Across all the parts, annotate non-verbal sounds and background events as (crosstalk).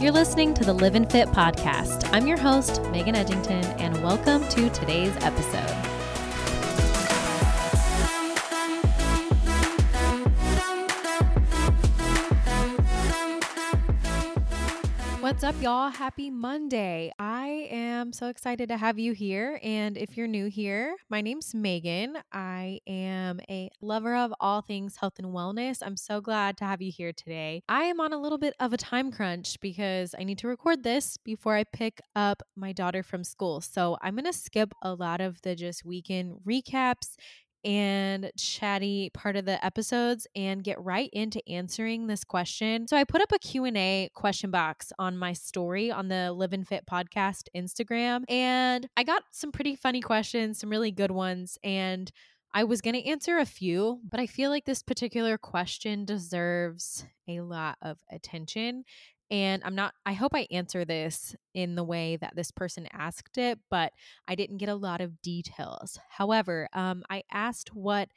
You're listening to the Live and Fit podcast. I'm your host, Megan Edgington, and welcome to today's episode. What's up, y'all? Happy Monday. I am so excited to have you here. And if you're new here, my name's Megan. I am a lover of all things health and wellness. I'm so glad to have you here today. I am on a little bit of a time crunch because I need to record this before I pick up my daughter from school. So I'm going to skip a lot of the just weekend recaps and chatty part of the episodes and get right into answering this question. So I put up a Q&A question box on my story on the Live and Fit podcast Instagram and I got some pretty funny questions, some really good ones and I was going to answer a few, but I feel like this particular question deserves a lot of attention. And I'm not, I hope I answer this in the way that this person asked it, but I didn't get a lot of details. However, um, I asked what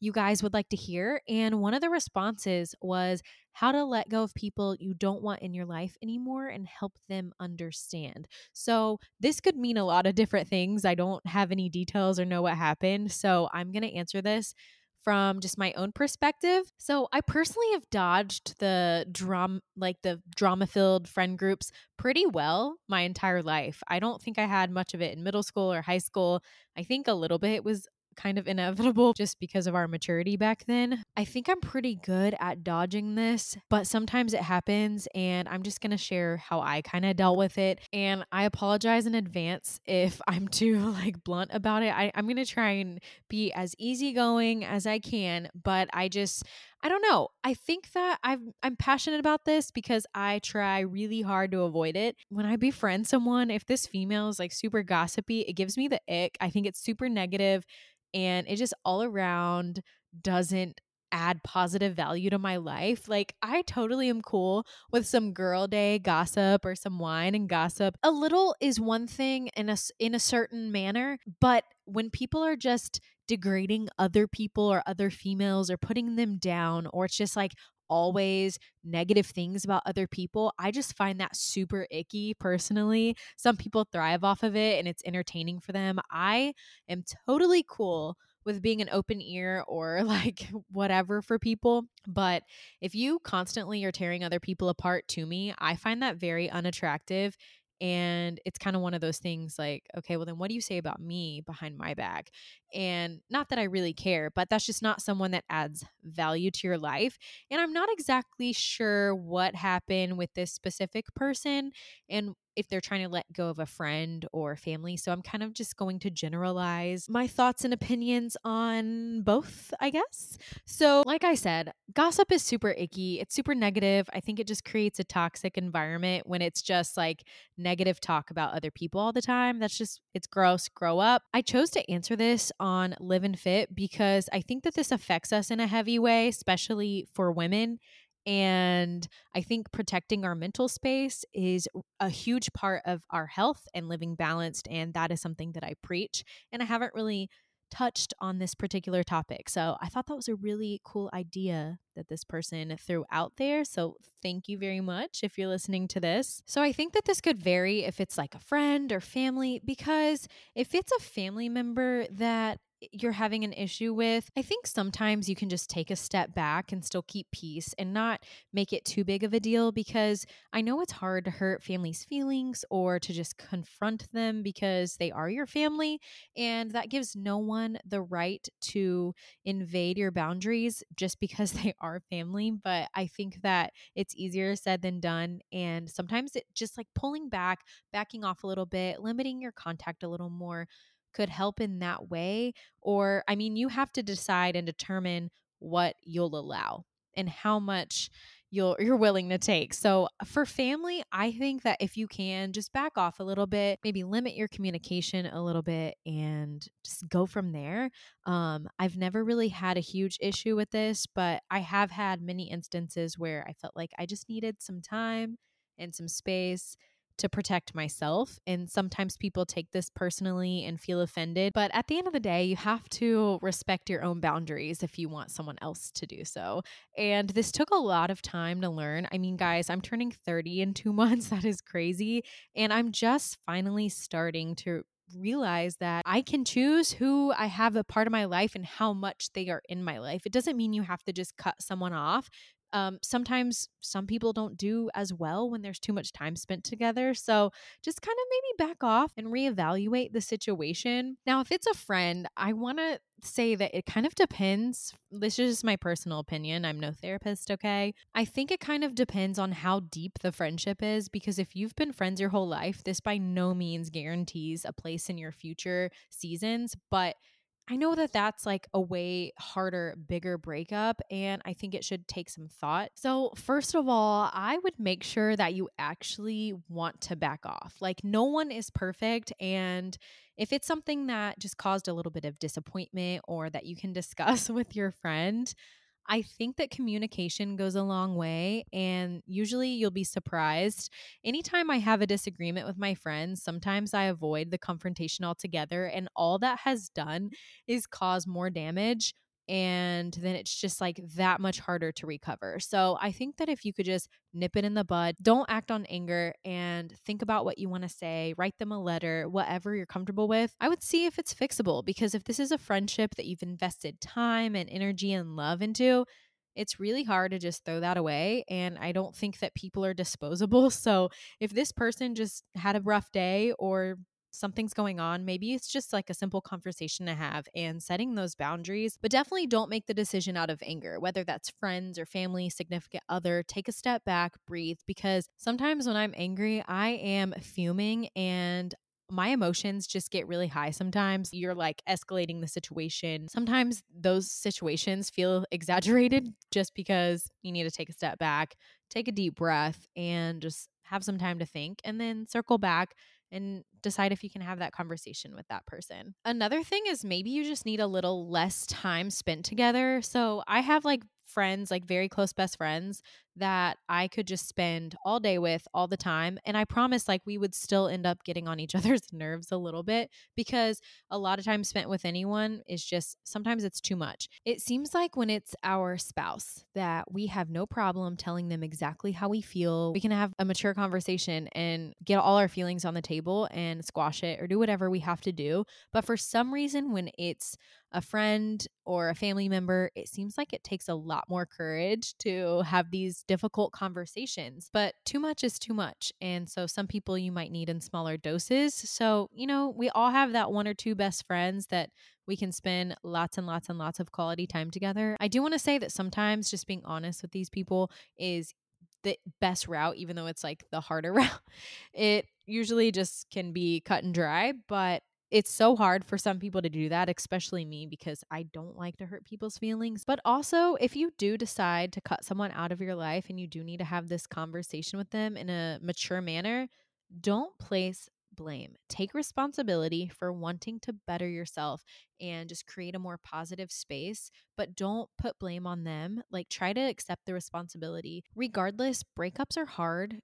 you guys would like to hear. And one of the responses was how to let go of people you don't want in your life anymore and help them understand. So, this could mean a lot of different things. I don't have any details or know what happened. So, I'm going to answer this from just my own perspective. So I personally have dodged the drum like the drama filled friend groups pretty well my entire life. I don't think I had much of it in middle school or high school. I think a little bit was kind of inevitable (laughs) just because of our maturity back then. I think I'm pretty good at dodging this, but sometimes it happens and I'm just to share how I kind of dealt with it. And I apologize in advance (laughs) if I'm too like blunt about it. I, I'm to try and be as easygoing as I can, but I just, I don't know. I think that I'm I'm passionate about this because I try really hard to avoid it. When I befriend someone, if this female is like super gossipy, it gives me the ick. I think it's super negative and it just all around doesn't add positive value to my life. Like I totally am cool with some girl day gossip or some wine and gossip. A little is one thing in a in a certain manner, but when people are just degrading other people or other females or putting them down or it's just like always negative things about other people. I just find that super icky personally. Some people thrive off of it and it's entertaining for them. I am totally cool with being an open ear or (laughs) like whatever for people. But if you constantly are tearing other people apart to me, I find that very unattractive and it's kind of one of those things like, okay, well, then what do you say about me behind my back? And not that I really care, but that's just not someone that adds value to your life. And I'm not exactly sure what happened with this specific person and if they're trying to let go of a friend or family. So I'm kind of just going to generalize my thoughts and opinions on both, I guess. So, like I said, gossip is super icky. It's super negative. I think it just creates a toxic environment when it's just like negative talk about other people all the time. That's just, it's gross. Grow up. I chose to answer this on Live and Fit because I think that this affects us in a heavy way, especially for women. And I think protecting our mental space is a huge part of our health and living balanced. And that is something that I preach. And I haven't really touched on this particular topic. So I thought that was a really cool idea that this person threw out there. So thank you very much if you're listening to this. So I think that this could vary if it's like a friend or family, because if it's a family member that you're having an issue with, I think sometimes you can just take a step back and still keep peace and not make it too big of a deal because I know it's hard to hurt families' feelings or to just confront them because they are your family. And that gives no one the right to invade your boundaries just because (laughs) they are family. But I think that it's easier said than done. And sometimes it just like pulling back, backing off a little bit, limiting your contact a little more could help in that way or i mean you have to decide and determine what you'll allow and how much you'll you're willing to take. So for family, I think that if you can just back off a little bit, maybe limit your communication a little bit and just go from there. Um I've never really had a huge issue with this, but I have had many instances where I felt like I just needed some time and some space to protect myself. And sometimes people take this personally and feel offended. But at the end of the day, you have to respect your own boundaries if you want someone else to do so. And this took a lot of time to learn. I mean, guys, I'm turning 30 in two (laughs) months. That is crazy. And I'm just finally starting to realize that I can choose who I have a part of my life and how much they are in my life. It doesn't mean you have to just cut someone off. Um, sometimes some people don't do as well when there's too much time spent together. So just kind of maybe back off and reevaluate the situation. Now, if it's a friend, I want to say that it kind of depends. This is just my personal opinion. I'm no therapist, okay? I think it kind of depends on how deep the friendship is because if you've been friends your whole life, this by no means guarantees a place in your future seasons, but I know that that's like a way harder, bigger breakup, and I think it should take some thought. So, first of all, I would make sure that you actually want to back off. Like, no one is perfect. And if it's something that just caused a little bit of disappointment or that you can (laughs) discuss with your friend, I think that communication goes a long way, and usually you'll be surprised. Anytime I have a disagreement with my friends, sometimes I avoid the confrontation altogether, and all that has done is cause more damage and then it's just like that much harder to recover. So I think that if you could just nip it in the bud, don't act on anger and think about what you want to say, write them a letter, whatever you're comfortable with, I would see if it's fixable because if this is a friendship that you've invested time and energy and love into, it's really hard to just throw that away. And I don't think that people are disposable. (laughs) So if this person just had a rough day or something's going on, maybe it's just like a simple conversation to have and setting those boundaries. But definitely don't make the decision out of anger, whether that's friends or family, significant other. Take a step back, breathe, because sometimes when I'm angry, I am fuming and my emotions just get really high sometimes. You're like escalating the situation. Sometimes those situations feel exaggerated just because you need to take a step back, take a deep breath, and just have some time to think, and then circle back and decide if you can have that conversation with that person. Another thing is maybe you just need a little less time spent together. So I have like friends, like very close best friends that I could just spend all day with all the time. And I promise, like, we would still end up getting on each (laughs) other's nerves a little bit because a lot of time spent with anyone is just sometimes it's too much. It seems like when it's our spouse that we have no problem telling them exactly how we feel. We can have a mature conversation and get all our feelings on the table and squash it or do whatever we have to do. But for some reason, when it's a friend or a family member, it seems like it takes a lot more courage to have these difficult conversations. But too much is too much. And so some people you might need in smaller doses. So, you know, we all have that one or two best friends that we can spend lots and lots and lots of quality time together. I do want to say that sometimes just being honest with these people is the best route, even though it's like the harder (laughs) route. It usually just can be cut and dry, but it's so hard for some people to do that, especially me, because I don't like to hurt people's feelings. But also, if you do decide to cut someone out of your life and you do need to have this conversation with them in a mature manner, don't place blame. Take responsibility for wanting to better yourself and just create a more positive space, but don't put blame on them. Like, try to accept the responsibility. Regardless, breakups are hard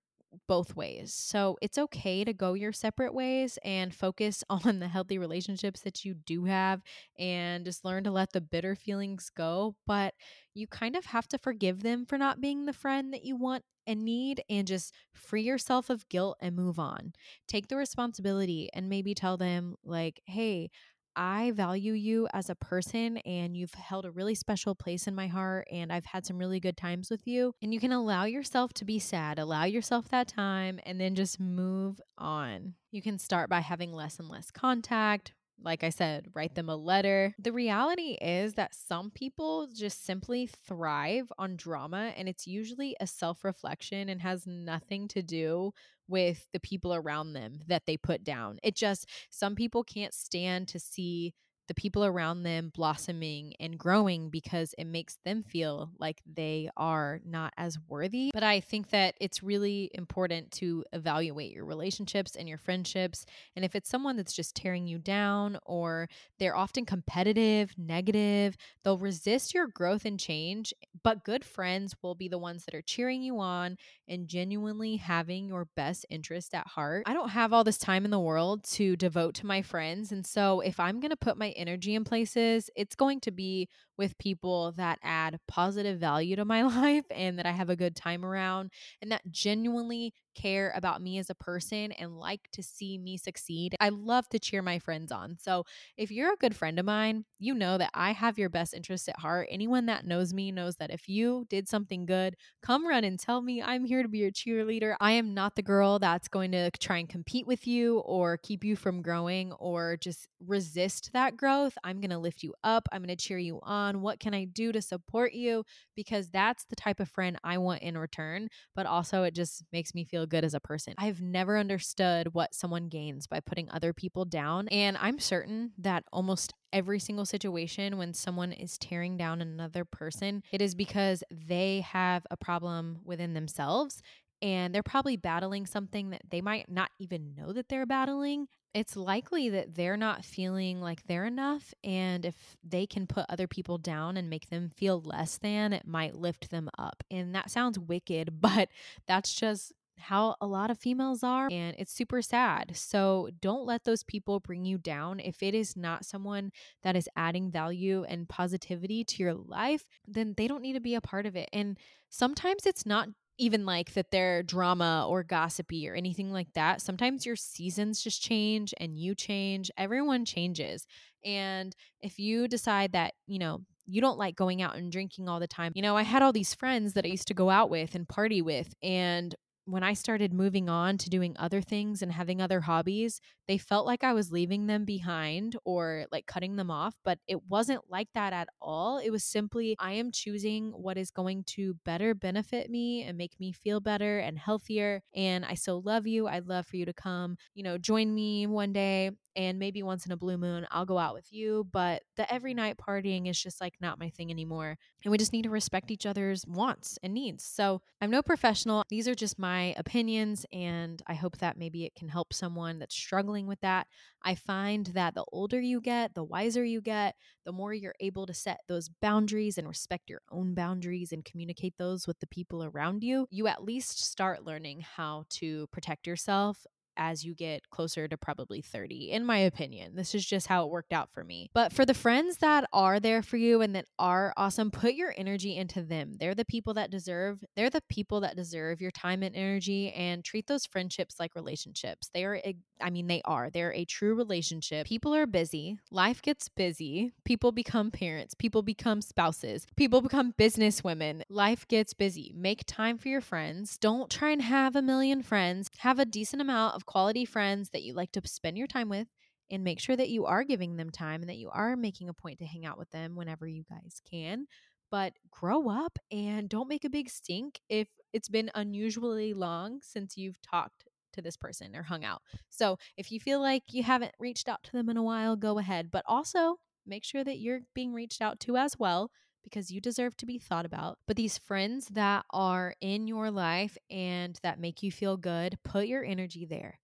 both ways. So it's okay to go your separate ways and focus (laughs) on the healthy relationships that you do have and just learn to let the bitter feelings go. But you kind of have to forgive them for not being the friend that you want and need and just free yourself of guilt and move on. Take the responsibility and maybe tell them, like, hey, I value you as a person and you've held a really special place in my heart and I've had some really good times with you. And you can allow yourself to be sad, allow yourself that time, and then just move on. You can start by having less and less contact, like I said, write them a letter. The reality is that some people just simply thrive on drama, and it's usually a self reflection and has nothing to do with the people around them that they put down. It just, some people can't stand to see the people around them blossoming and growing because it makes them feel like they are not as worthy. But I think that it's really important to evaluate your relationships and your friendships. And if it's someone that's just tearing you down or they're often competitive, negative, they'll resist your growth and change. But good friends will be the ones that are cheering you on and genuinely having your best interest at heart. I don't have all this time in the world to devote to my friends. And so if I'm going to put my energy in places, it's going to be with people that add positive value to my (laughs) life and that I have a good time around and that genuinely care about me as a person and like to see me succeed. I love to cheer my friends on. So, if you're a good friend of mine, you know that I have your best interest at heart. Anyone that knows me knows that if you did something good, come run and tell me I'm here to be your cheerleader. I am not the girl that's going to try and compete with you or keep you from growing or just resist that growth. I'm going to lift you up. I'm going to cheer you on? What can I do to support you? Because that's the type of friend I want in return. But also, it just makes me feel good as a person. I've never understood what someone gains by putting other people down. And I'm certain that almost every single situation when someone is tearing down another person, it is because they have a problem within themselves and they're probably battling something that they might not even know that they're battling it's likely that they're not feeling like they're enough. And if they can put other people down and make them feel less than, it might lift them up. And that sounds wicked, (laughs) but that's just how a lot of females are and it's super sad. So don't let those people bring you down. If it is not someone that is adding value and positivity to your life, then they don't need to be a part of it. And sometimes it's not even like that they're drama or gossipy or anything like that. Sometimes your seasons just change and you change. Everyone changes. And if you decide that, you know, you don't like going out and drinking all the time. You know, I had all these friends that I used to go out with and party with, and when I started moving on to doing other things and having other hobbies, they felt like I was leaving them behind or like cutting them off, but it wasn't like that at all. It was simply, I am choosing what is going to better benefit me and make me feel better and healthier. And I so love you. I'd love for you to come, you know, join me one day and maybe once in a blue moon I'll go out with you, but the every night partying is just like not my thing anymore. And we just need to respect each other's wants and needs. So I'm no professional. These are just my opinions, and I hope that maybe it can help someone that's struggling with that. I find that the older you get, the wiser you get, the more you're able to set those boundaries and respect your own boundaries and communicate those with the people around you. You at least start learning how to protect yourself as you get closer to probably 30, in my opinion. This is just how it worked out for me. But for the friends that are there for you and that are awesome, put your energy into them. They're the people that deserve, they're the people that deserve your time and energy and treat those friendships like relationships. They are, I mean, they are. They're a true relationship. People are busy, life gets busy, people become parents, people become spouses, people become business women. Life gets busy. Make time for your friends. Don't try and have a million friends. Have a decent amount of quality friends that you like to spend your time with and make sure that you are giving them time and that you are making a point to hang out with them whenever you guys can. But grow up and don't make a big stink if it's been unusually long since you've talked to this person or hung out. So if you feel like you haven't reached out to them in a while, go ahead. But also make sure that you're being reached out to as well because you deserve to be thought about. But these friends that are in your life and that make you feel good, put your energy there.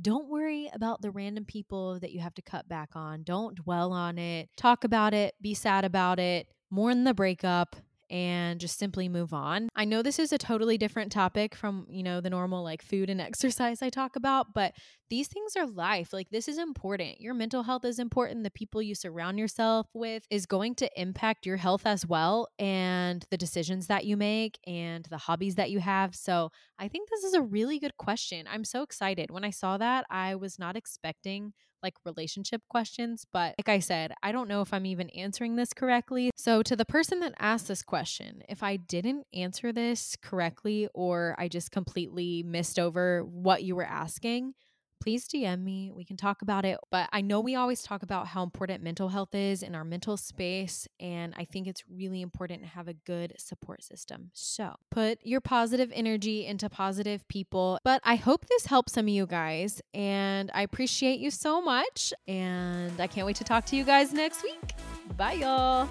Don't worry about the random people that you have to cut back on. Don't dwell on it. Talk about it, be sad about it, mourn the breakup, and just simply move on. I know this is a totally different topic from, you know, the normal like food and (laughs) exercise I talk about, but these things are life. Like this is important. Your mental health is important. The people you surround yourself with is going to impact your health as well and the decisions that you make and the hobbies that you have. So, I think this is a really good question. I'm so excited. When I saw that, I was not expecting like relationship questions. But like I said, I don't know if I'm even answering this correctly. So, to the person that asked this question, if I didn't answer this correctly or I just completely missed over what you were asking, please DM me. We can talk about it. But I know we always talk about how important mental health is in our mental space. And I think it's really important to have a good support system. So put your positive energy into positive people. But I hope this helps some of you guys. And I appreciate you so much. And I can't wait to talk to you guys next week. Bye, y'all.